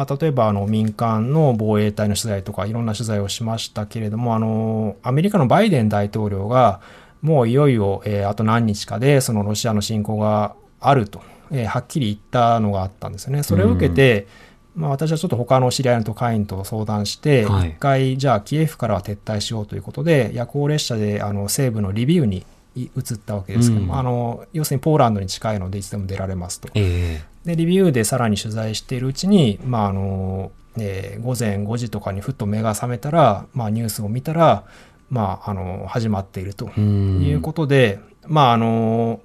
まあ、例えばあの民間の防衛隊の取材とかいろんな取材をしましたけれどもあのアメリカのバイデン大統領がもういよいよ、えーあと何日かでそのロシアの侵攻があると、えーはっきり言ったのがあったんですよね。それを受けて、まあ、私はちょっと他の知り合いの特派員と相談して、一、はい回じゃあキエフからは撤退しようということで夜行列車であの西部のリビウにい移ったわけですけども、うんあの要するにポーランドに近いのでいつでも出られますと。えで、リビューでさらに取材しているうちに、まあ、あの、えー午前5時とかにふっと目が覚めたら、まあ、ニュースを見たら、まあ、あの、始まっていると。いうことで、まあ、あの、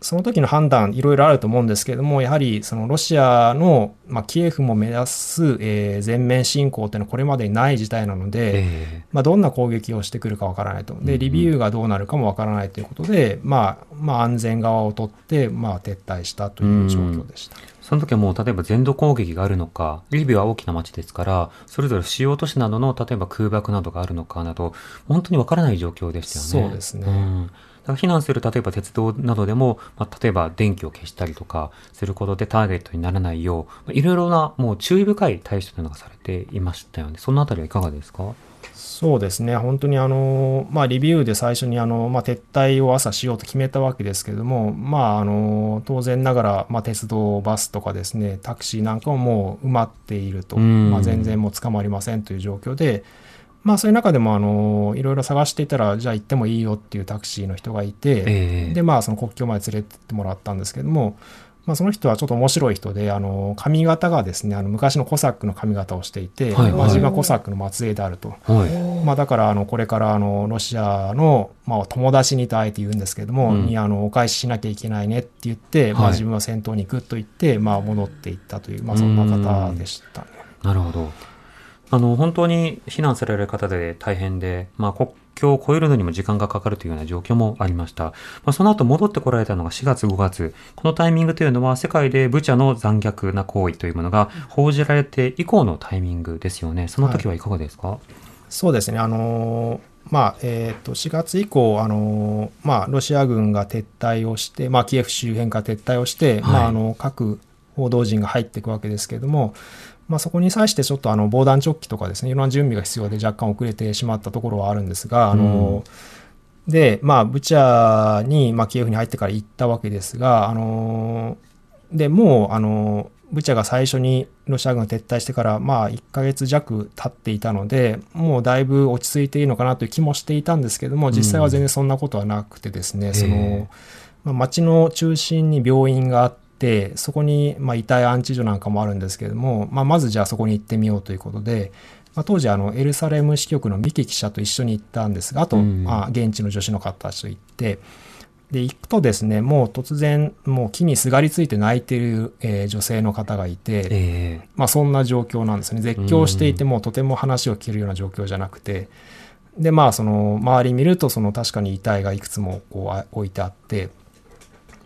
その時の判断、いろいろあると思うんですけれども、やはり、そのロシアの、まあ、キエフも目指す、えー全面侵攻というのはこれまでにない事態なので、えまあ、どんな攻撃をしてくるかわからないと。で、うんうんリビウがどうなるかもわからないということで、まあ、まあ、安全側を取って、まあ、撤退したという状況でした。その時はもう例えば全土攻撃があるのか、リビウは大きな町ですから、それぞれ主要都市などの例えば空爆などがあるのかなど、本当にわからない状況でしたよね。そうですねんだから避難する例えば鉄道などでも、まあ、例えば電気を消したりとかすることでターゲットにならないよう、まあいろいろなもう注意深い対処というのがされていましたよね。そのあたりはいかがですか？そうですね、本当にあの、まあ、リビューで最初にあの、まあ、撤退を朝しようと決めたわけですけれども、まあ、あの当然ながら、まあ、鉄道、バスとかですね、タクシーなんかももう埋まっていると、うん。まあ、全然もう捕まりませんという状況で、まあ、そういう中でもあのいろいろ探していたら、じゃあ行ってもいいよっていうタクシーの人がいて、ええで、まあ、その国境まで連れてってもらったんですけども、まあ、その人はちょっと面白い人で、あの髪型がですね、あの昔のコサックの髪型をしていて、はいはいまあ、自分はコサックの末裔であると。はい。まあ、だからあのこれからあのロシアの、まあ、友達にとあえて言うんですけれども、うんにあのお返ししなきゃいけないねって言って、まあ、はい自分は戦闘に行くと言って、まあ、戻っていったという、まあ、そんな方でしたね。なるほど。あの、本当に避難される方で大変で、まあ、国境を越えるのにも時間がかかるというような状況もありました。まあ、その後戻ってこられたのが4月5月。このタイミングというのは世界でブチャの残虐な行為というものが報じられて以降のタイミングですよね。その時はいかがですか、そうですね、あのーまあえー、と4月以降、あのーまあ、ロシア軍が撤退をして、まあ、キエフ周辺から撤退をして、まはいあ、あの各報道陣が入っていくわけですけれども、まあ、そこに際してちょっとあの防弾チョッキとかですねいろんな準備が必要で若干遅れてしまったところはあるんですが、あのーでまあ、ブチャに、まあ、キエフに入ってから行ったわけですが、あのーでもう、あのーブチャが最初にロシア軍が撤退してから、まあ、1ヶ月弱経っていたので、もうだいぶ落ち着いているのかなという気もしていたんですけども、実際は全然そんなことはなくてですね、そえの、まあ、町の中心に病院があって、そこに、まあ、遺体安置所なんかもあるんですけれども、まあ、まずじゃあそこに行ってみようということで、まあ、当時あのエルサレム支局の三木記者と一緒に行ったんですがあと、うん。まあ、現地の女子の方たちと行ってで、行くとですね、もう突然、もう木にすがりついて泣いている、えー女性の方がいて、えまあそんな状況なんですね。絶叫していてもとても話を聞けるような状況じゃなくて、で、まあその周り見るとその確かに遺体がいくつもこうあ置いてあって、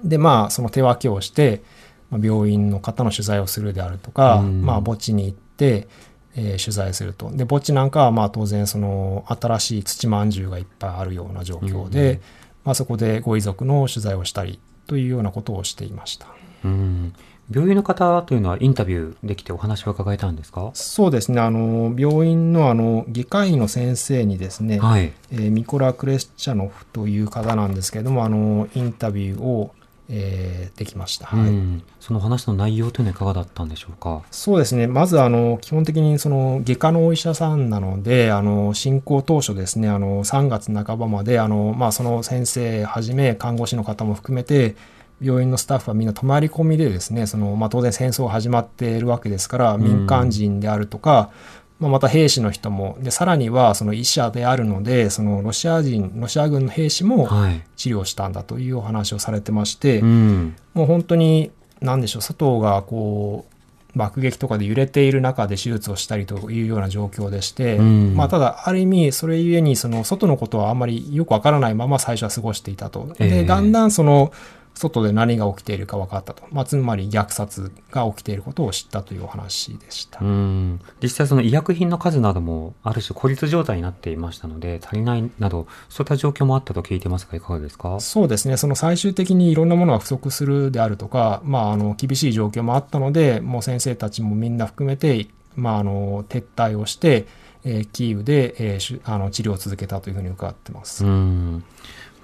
で、まあその手分けをして、まあ病院の方の取材をするであるとか、うんまあ墓地に行って、えー取材すると。で、墓地なんかはまあ当然その新しい土まんじゅうがいっぱいあるような状況で、うんまあそこでご遺族の取材をしたりというようなことをしていました。うん。病院の方というのはインタビューできてお話を伺えたんですか？そうですね、あの、病院のあの、外科医の先生にですね、はい。えーミコラ・クレスチャノフという方なんですけれども、あの、インタビューを、えーできました。はい。うん。その話の内容というのはいかがだったんでしょうか？そうですね。まず、あの、基本的にその外科のお医者さんなので、あの、進行当初ですね、あの、3月半ばまで、あの、まあ、その先生はじめ、看護師の方も含めて、病院のスタッフはみんな泊まり込みでですね、その、まあ、当然戦争始まっているわけですから、民間人であるとか、まあ、また兵士の人も、で、さらにはその医者であるので、そのロシア人、ロシア軍の兵士もはい。治療したんだというお話をされてまして、うん。もう本当に、なんでしょう、外がこう、爆撃とかで揺れている中で手術をしたりというような状況でして、うんまあ、ただ、ある意味、それゆえに、その、外のことはあんまりよくわからないまま最初は過ごしていたと。ええで、だんだんその、外で何が起きているか分かったと。まあ、つまり虐殺が起きていることを知ったというお話でした。うん実際その医薬品の数などもある種孤立状態になっていましたので足りないなどそういった状況もあったと聞いてますがいかがですか？そうですね、その最終的にいろんなものが不足するであるとか、まあ、あの厳しい状況もあったので、もう先生たちもみんな含めて、まあ、あの撤退をして、えーキーウで、えーあの治療を続けたというふうに伺ってます。うん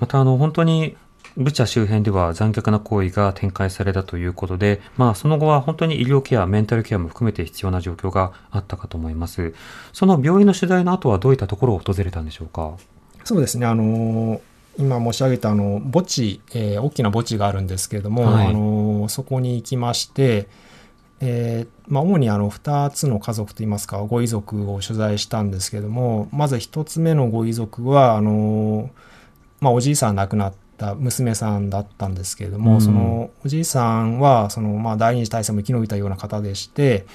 またあの本当にブチャ周辺では残虐な行為が展開されたということで、まあその後は本当に医療ケア、メンタルケアも含めて必要な状況があったかと思います。その病院の取材の後はどういったところを訪れたんでしょうか？そうですね、あの今申し上げたあの墓地、えー大きな墓地があるんですけれども、はい。あのそこに行きまして、えーまあ、主にあの2つの家族といいますかご遺族を取材したんですけれどもまず1つ目のご遺族はあの、まあ、おじいさん亡くなった娘さんだったんですけれども、うん。そのおじいさんはその、まあ、第二次大戦も生き延びたような方でして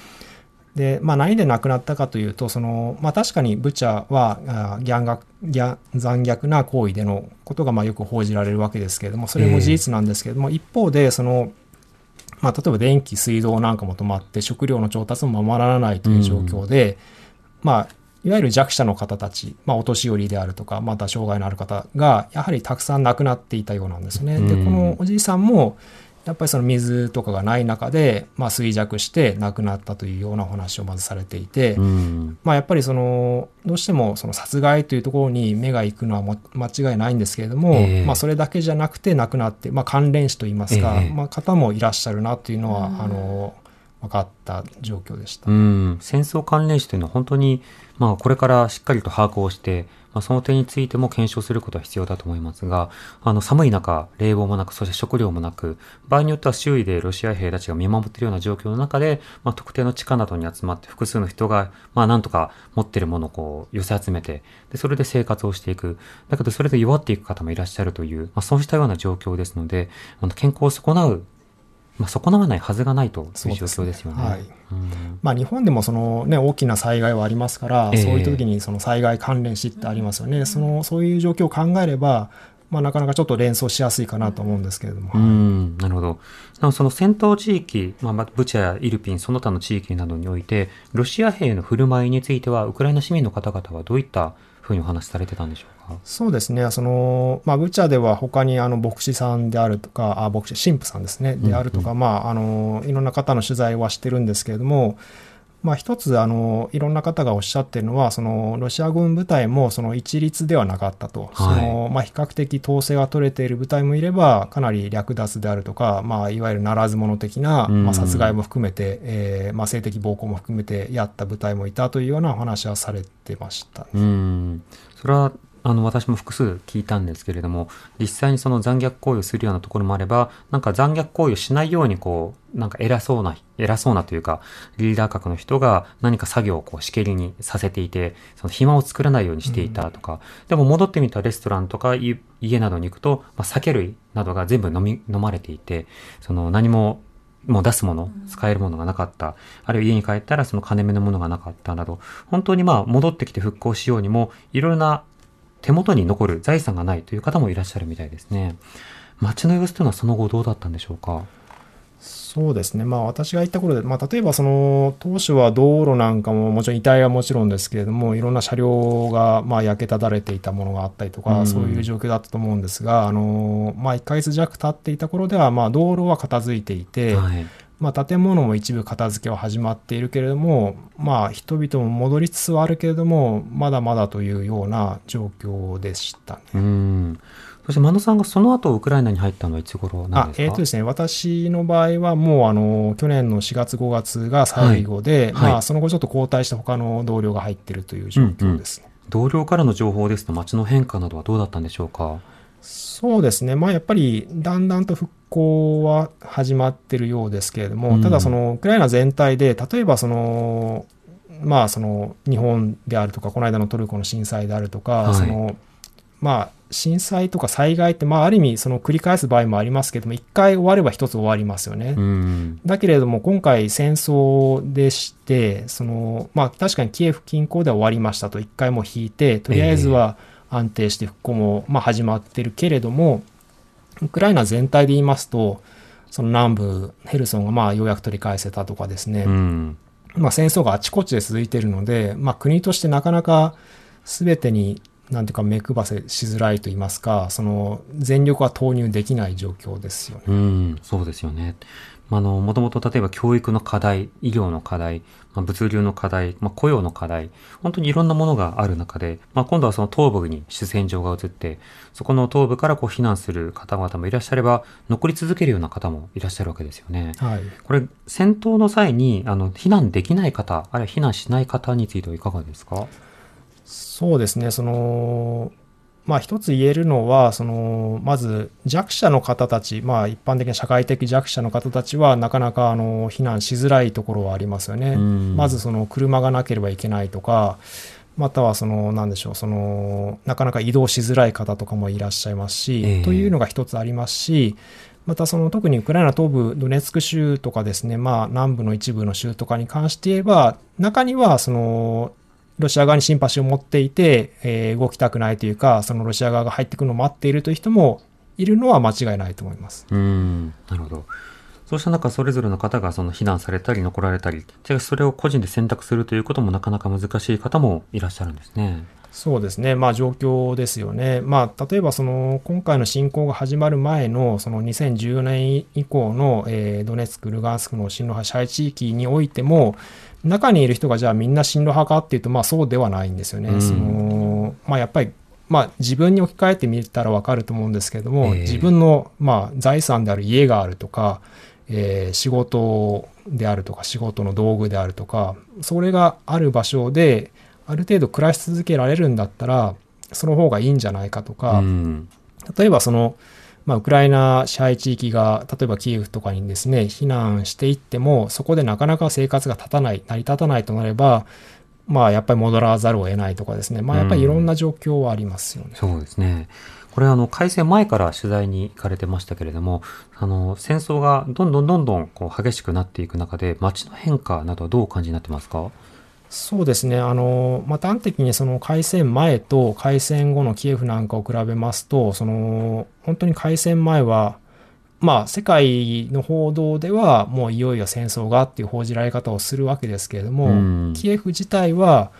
で、まあ、何で亡くなったかというとその、まあ、確かにブチャはあギャンがギャン残虐な行為でのことがまあよく報じられるわけですけれどもそれも事実なんですけれども、一方でその、まあ、例えば電気水道なんかも止まって食料の調達もままならないという状況で、まあいわゆる弱者の方たち、まあ、お年寄りであるとか、また障害のある方が、やはりたくさん亡くなっていたようなんですね。で、うん。このおじいさんも、やっぱりその水とかがない中で、まあ、衰弱して亡くなったというようなお話をまずされていて、うん。まあ、やっぱりそのどうしてもその殺害というところに目が行くのはも間違いないんですけれども、ええ。まあ、それだけじゃなくて亡くなって、まあ、関連死といいますか、ええ。まあ、方もいらっしゃるなというのは、あの分かった状況でした。うん、戦争関連死というのは本当に、まあ、これからしっかりと把握をして、まあ、その点についても検証することは必要だと思いますが、あの、寒い中、冷房もなく、そして食料もなく、場合によっては周囲でロシア兵たちが見守っているような状況の中で、まあ、特定の地下などに集まって複数の人が、まあ、なんとか持っているものをこう、寄せ集めて、で、それで生活をしていく。だけど、それで弱っていく方もいらっしゃるという、まあ、そうしたような状況ですので、あの健康を損なう、まあ、損なわないはずがないという状況ですよね。はいうんまあ、日本でもその、ね、大きな災害はありますから、ええそういった時にその災害関連死ってありますよね、そのそういう状況を考えれば、まあ、なかなかちょっと連想しやすいかなと思うんですけれども。うはいん、なるほど。なおその戦闘地域、まあまあ、ブチャやイルピン、その他の地域などにおいて、ロシア兵の振る舞いについては、ウクライナ市民の方々はどういったふうにお話しされてたんでしょう？か。そうですね、そのまあ、ブチャでは他にあの牧師さんであるとか、あ牧師、神父さんですね、であるとか、まあ、あのいろんな方の取材はしてるんですけれども、まあ、一つあの、いろんな方がおっしゃってるのは、そのロシア軍部隊もその一律ではなかったと、そのまあ、比較的統制が取れている部隊もいれば、かなり略奪であるとか、まあ、いわゆるならず者的な、うん。まあ、殺害も含めて、えーまあ、性的暴行も含めてやった部隊もいたというようなお話はされてましたね。うん。それは、あの私も複数聞いたんですけれども実際にその残虐行為をするようなところもあればなんか残虐行為をしないようにこうなんか偉そうな偉そうなというかリーダー格の人が何か作業をこうしけりにさせていてその暇を作らないようにしていたとか、でも戻ってみたレストランとかい家などに行くと、まあ、酒類などが全部飲み飲まれていてその何ももう出すもの、使えるものがなかった。あるいは家に帰ったらその金目のものがなかったなど、本当にまあ戻ってきて復興しようにも、いろいろな手元に残る財産がないという方もいらっしゃるみたいですね。街の様子というのはその後どうだったんでしょうか？そうですね、まあ、私が行った頃で、まあ、例えばその当初は道路なんかももちろん遺体はもちろんですけれどもいろんな車両がまあ焼けただれていたものがあったりとか、うんそういう状況だったと思うんですがあの、まあ、1ヶ月弱経っていた頃ではまあ道路は片付いていて、はい。まあ、建物も一部片付けは始まっているけれども、まあ、人々も戻りつつはあるけれどもまだまだというような状況でしたね。うん。そして、真野さんがその後ウクライナに入ったのはいつ頃なんですか？あえーとですね、私の場合はもうあの去年の4月、5月が最後で、はいまあ、はいその後ちょっと交代して他の同僚が入っているという状況ですね。同僚からの情報ですと街の変化などはどうだったんでしょうか？そうですね、まあ、やっぱりだんだんと復興は始まっているようですけれども、うんただ、そのウクライナ全体で、例えばその、まあ、その日本であるとか、この間のトルコの震災であるとか、はいそのまあ、震災とか災害って、まあ、ある意味、その繰り返す場合もありますけれども、一回終われば一つ終わりますよね。うん。だけれども、今回戦争でして、その、まあ確かにキエフ近郊では終わりましたと、一回も引いて、とりあえずは安定して復興も、まあ始まってるけれども、ウクライナ全体で言いますと、その南部、ヘルソンがまあようやく取り返せたとかですね、うん。まあ戦争があちこちで続いているので、まあ国としてなかなか全てに、なんていうか目配せしづらいと言いますか、その全力は投入できない状況ですよね。うん、そうですよね。まああの、もともと例えば教育の課題、医療の課題、まあ、物流の課題、まあ、雇用の課題、本当にいろんなものがある中で、まあ、今度はその東部に主戦場が移って、そこの東部からこう避難する方々もいらっしゃれば、残り続けるような方もいらっしゃるわけですよね。はい。これ、戦闘の際に、あの、避難できない方、あるいは避難しない方についてはいかがですか？そうですね、その、まあ一つ言えるのは、その、まず弱者の方たち、まあ一般的な社会的弱者の方たちはなかなかあの避難しづらいところはありますよね。うんまずその車がなければいけないとか、またはその、なんでしょう、その、なかなか移動しづらい方とかもいらっしゃいますし、ええというのが一つありますし、またその特にウクライナ東部ドネツク州とかですね、まあ南部の一部の州とかに関して言えば、中にはその、ロシア側にシンパシーを持っていて、えー動きたくないというか、そのロシア側が入ってくるのを待っているという人もいるのは間違いないと思います。うん、なるほど。そうした中、それぞれの方がその避難されたり残られたり、じゃあそれを個人で選択するということもなかなか難しい方もいらっしゃるんですね。そうですね、まあ、状況ですよね、まあ、例えばその今回の侵攻が始まる前のその2014年以降の、えードネツク、ルガンスクの親ロ派支配地域においても、中にいる人がじゃあみんな親ロ派かっていうと、まあ、そうではないんですよね。うんそのまあ、やっぱりまあ、自分に置き換えてみたらわかると思うんですけれども、ええ自分の、まあ、財産である家があるとか、えー仕事であるとか仕事の道具であるとかそれがある場所である程度暮らし続けられるんだったらその方がいいんじゃないかとか、うん、例えばその、まあ、ウクライナ支配地域が例えばキーウとかにですね避難していってもそこでなかなか生活が立たない成り立たないとなればまあやっぱり戻らざるを得ないとかですねまあやっぱりいろんな状況はありますよね。そうですね。これあの、開戦前から取材に行かれてましたけれども、あの、戦争がどんどんどんどんこう激しくなっていく中で、街の変化などはどうお感じになってますか？そうですね、あのまあ、端的にその開戦前と開戦後のキエフなんかを比べますと、その本当に開戦前は、まあ、世界の報道では、もういよいよ戦争がっていう報じられ方をするわけですけれども、うん。キエフ自体は、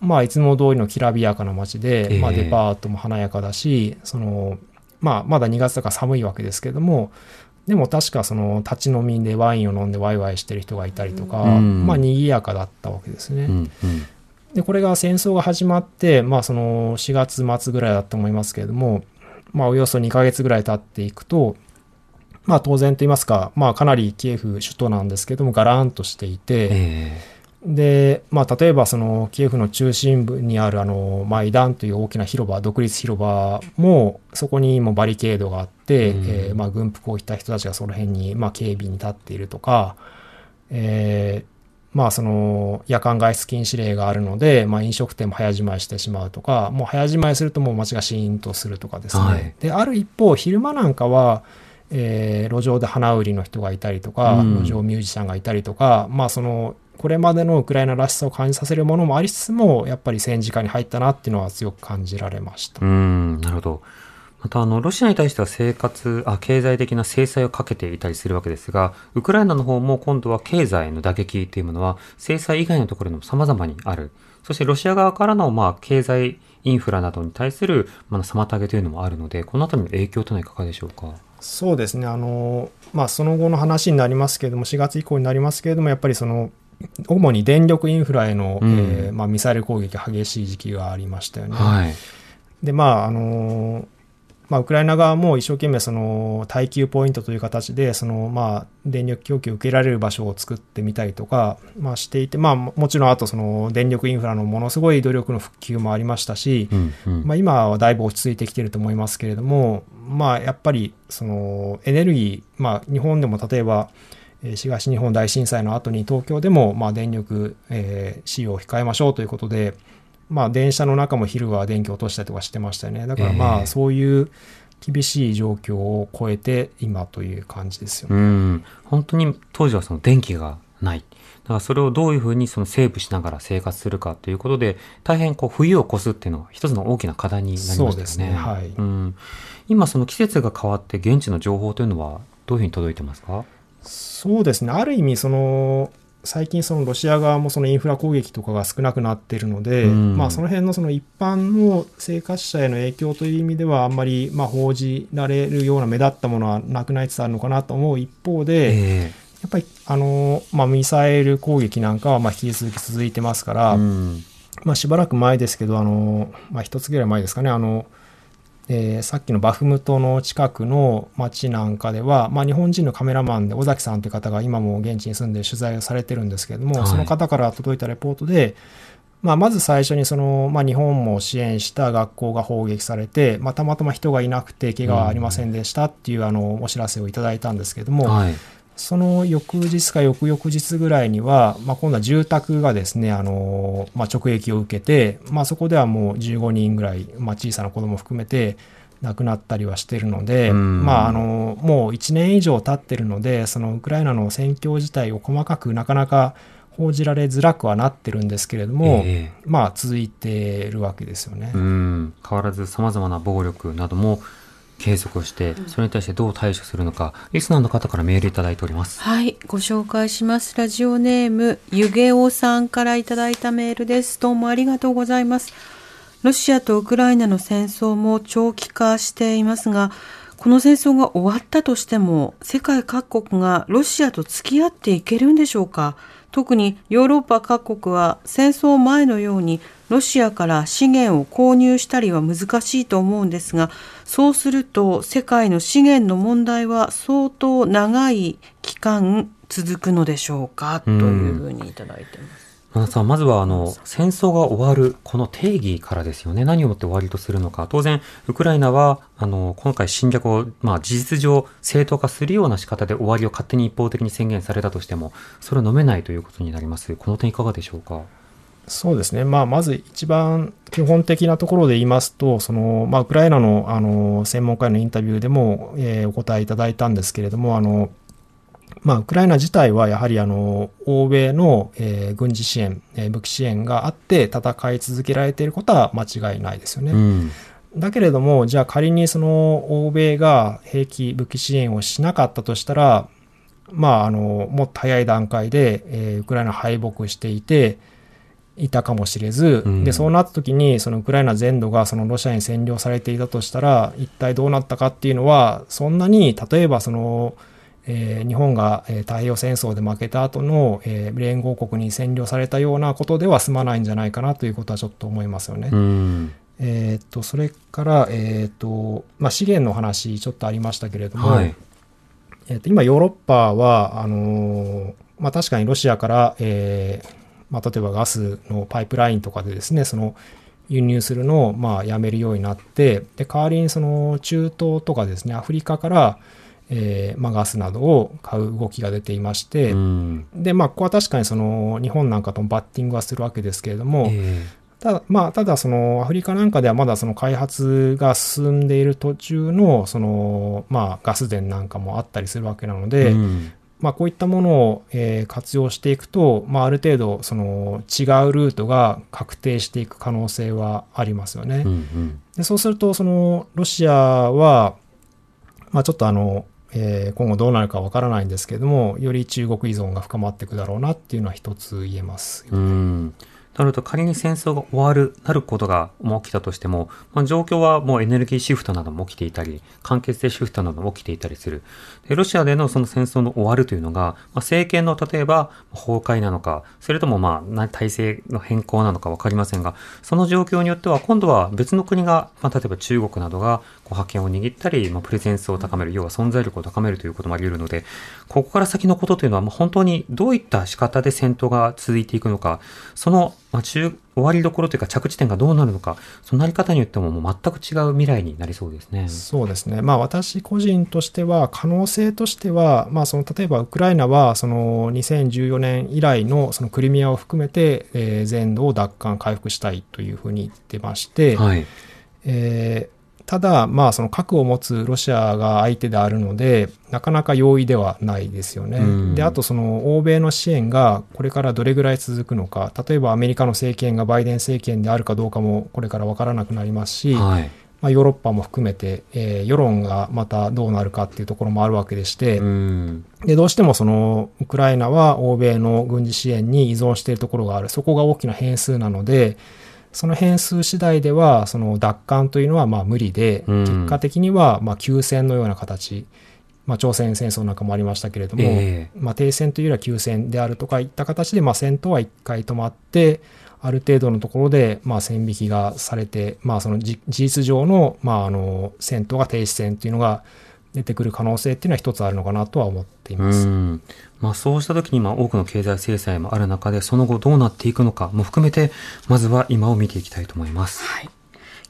まあ、いつも通りのきらびやかな街で、ええまあ、デパートも華やかだし、そのまあ、まだ2月だから寒いわけですけれども、でも確かその立ち飲みでワインを飲んでワイワイしてる人がいたりとか、うんまあ賑やかだったわけですね。うん、うん。で、これが戦争が始まって、まあその4月末ぐらいだと思いますけれども、まあおよそ2ヶ月ぐらい経っていくと、まあ当然と言いますか、まあかなりキエフ首都なんですけども、ガラーンとしていて、えで、まあ、例えばそのキエフの中心部にあるあのマイダンという大きな広場、独立広場もそこにもバリケードがあって、うん。えーまあ、軍服を着た人たちがその辺にまあ警備に立っているとか、えーまあその夜間外出禁止令があるので、まあ、飲食店も早じまいしてしまうとか、もう早じまいするともう街がシーンとするとかですね。はい。で、ある一方、昼間なんかは、えー路上で花売りの人がいたりとか、うん。路上ミュージシャンがいたりとか、まあその、これまでのウクライナらしさを感じさせるものもありつつも、やっぱり戦時下に入ったなっていうのは強く感じられました。うん、なるほど。また、あの、ロシアに対しては生活、あ、経済的な制裁をかけていたりするわけですが、ウクライナの方も今度は経済の打撃っていうものは、制裁以外のところにも様々にある。そしてロシア側からの、まあ、経済インフラなどに対する、まあ、妨げというのもあるので、このあたりの影響というのはいかがでしょうか？そうですね、あのまあ、その後の話になりますけれども、4月以降になりますけれども、やっぱりその、主に電力インフラへの、うんえーまあ、ミサイル攻撃が激しい時期がありましたよね。はい。で、まあ、あのまあ、ウクライナ側も一生懸命その耐久ポイントという形でその、まあ、電力供給を受けられる場所を作ってみたりとか、まあ、していて、まあ、ももちろんあとその電力インフラのものすごい努力の復旧もありましたし。まあ、今はだいぶ落ち着いてきてると思いますけれども、まあ、やっぱりそのエネルギー、まあ、日本でも例えばえー東日本大震災の後に東京でもまあ電力、えー使用を控えましょうということで、まあ、電車の中も昼は電気を落としたりとかしてましたよね。だからまええ。あそういう厳しい状況を超えて今という感じですよね。うん、本当に当時はその電気がない。だからそれをどういうふうにそのセーブしながら生活するかということで、大変こう冬を越すっていうのは一つの大きな課題になりましたよね。そうですね。はい。うん、今その季節が変わって現地の情報というのはどういうふうに届いてますか？そうですね、ある意味、その最近、そのロシア側もそのインフラ攻撃とかが少なくなっているので、うん。まあ、その辺のその一般の生活者への影響という意味では、あんまりまあ報じられるような目立ったものはなくなりつつあるのかなと思う。一方で、えやっぱりあの、まあ、ミサイル攻撃なんかはまあ引き続き続いてますから、えうん、まあ、しばらく前ですけど、あのまあ、一つぐらい前ですかね、あのえーさっきのバフムトの近くの町なんかでは、まあ、日本人のカメラマンで尾崎さんという方が今も現地に住んで取材をされてるんですけれども、はいその方から届いたレポートで、まあ、まず最初にその、まあ、日本も支援した学校が砲撃されて、まあ、たまたま人がいなくて怪我はありませんでしたっていうあのお知らせをいただいたんですけれども、はい。その翌日か翌々日ぐらいには、まあ、今度は住宅がですね、あのまあ、直撃を受けて、まあ、そこではもう15人ぐらい、まあ、小さな子供含めて亡くなったりはしているので、うん。まあ、あのもう1年以上経ってるので、そのウクライナの戦況自体を細かくなかなか報じられづらくはなってるんですけれども、えまあ、続いてるわけですよね。変わらず様々な暴力なども継続して、それに対してどう対処するのか、リスナーの方からメールいただいております。はい、ご紹介します。ラジオネーム、ゆげおさんからいただいたメールです。どうもありがとうございます。ロシアとウクライナの戦争も長期化していますが、この戦争が終わったとしても、世界各国がロシアと付き合っていけるんでしょうか？特にヨーロッパ各国は戦争前のようにロシアから資源を購入したりは難しいと思うんですが、そうすると世界の資源の問題は相当長い期間続くのでしょうか？というふうにいただいてます。真田さん、まずはあの戦争が終わるこの定義からですよね。何をもって終わりとするのか。当然、ウクライナはあの今回侵略を、まあ、事実上正当化するような仕方で終わりを勝手に一方的に宣言されたとしても、それは飲めないということになります。この点いかがでしょうか？そうですね、まあ、まず一番基本的なところで言いますと、そのまあ、ウクライナのあの専門家へのインタビューでも、えーお答えいただいたんですけれども、あのまあ、ウクライナ自体はやはりあの欧米の、えー軍事支援、えー武器支援があって戦い続けられていることは間違いないですよね。うん。だけれども、じゃあ仮にその欧米が兵器、武器支援をしなかったとしたら、まあ、あの、もっと早い段階で、えーウクライナ敗北していて、いたかもしれず、うんで、そうなった時に、そのウクライナ全土がそのロシアに占領されていたとしたら、一体どうなったかっていうのは、そんなに、例えばその、えー日本が、えー太平洋戦争で負けた後の、えー連合国に占領されたようなことでは済まないんじゃないかなということはちょっと思いますよね。うん。えーっと、それから、えーっと、まあ、資源の話、ちょっとありましたけれども、はい。えーっと、今、ヨーロッパは、あのーまあ、確かにロシアから、えーまあ、例えばガスのパイプラインとかでですね、その輸入するのをまあやめるようになって、で代わりにその中東とかですね、アフリカから、えーまあ、ガスなどを買う動きが出ていまして、で、まあ、ここは確かにその日本なんかともバッティングはするわけですけれども、えー、ただ、まあ、ただそのアフリカなんかではまだその開発が進んでいる途中のその、まあ、ガス田なんかもあったりするわけなので、まあ、こういったものを、えー、活用していくと、まあ、ある程度その違うルートが確定していく可能性はありますよね。うんうん、でそうするとそのロシアは、まあ、ちょっとあの、えー、今後どうなるかわからないんですけれどもより中国依存が深まっていくだろうなっていうのは一つ言えますね。うんなると仮に戦争が終わる、なることが起きたとしても、まあ、状況はもうエネルギーシフトなども起きていたり、間欠性シフトなども起きていたりする。ロシアでのその戦争の終わるというのが、まあ、政権の例えば崩壊なのか、それともまあ体制の変更なのかわかりませんが、その状況によっては今度は別の国が、まあ、例えば中国などがこう覇権を握ったり、まあ、プレゼンスを高める、要は存在力を高めるということもあり得るので、ここから先のことというのはもう本当にどういった仕方で戦闘が続いていくのか、そのまあ、中、終わりどころというか着地点がどうなるのか、そのなり方によってももう全く違う未来になりそうですね。そうですね。まあ私個人としては、可能性としては、まあその例えばウクライナは、その2014年以来のそのクリミアを含めて、えー、全土を奪還、回復したいというふうに言ってまして、はい、えーただ、まあ、その核を持つロシアが相手であるので、なかなか容易ではないですよね。で、あと、その欧米の支援がこれからどれぐらい続くのか、例えばアメリカの政権がバイデン政権であるかどうかもこれからわからなくなりますし、はい、まあ、ヨーロッパも含めて、えー、世論がまたどうなるかっていうところもあるわけでして、でどうしてもそのウクライナは欧米の軍事支援に依存しているところがある、そこが大きな変数なので、その変数次第では、その奪還というのはまあ無理で、結果的にはまあ休戦のような形、まあ、朝鮮戦争なんかもありましたけれども、えー、まあ、停戦というよりは休戦であるとかいった形で、まあ、戦闘は一回止まって、ある程度のところで、まあ、線引きがされて、まあ、その事実上の、まあ、あの、戦闘が停止戦というのが、出てくる可能性っていうのは一つあるのかなとは思っています。まあ、そうした時に今多くの経済制裁もある中でその後どうなっていくのかも含めてまずは今を見ていきたいと思います。はい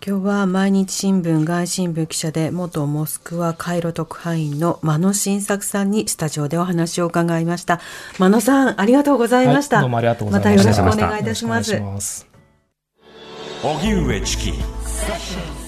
今日は毎日新聞外新聞記者で元モスクワカイロ特派員の真野晋作さんにスタジオでお話を伺いました。真野さん、ありがとうございました。はい、どうもありがとうございました。またよろしくお願いいたします。荻上チキ。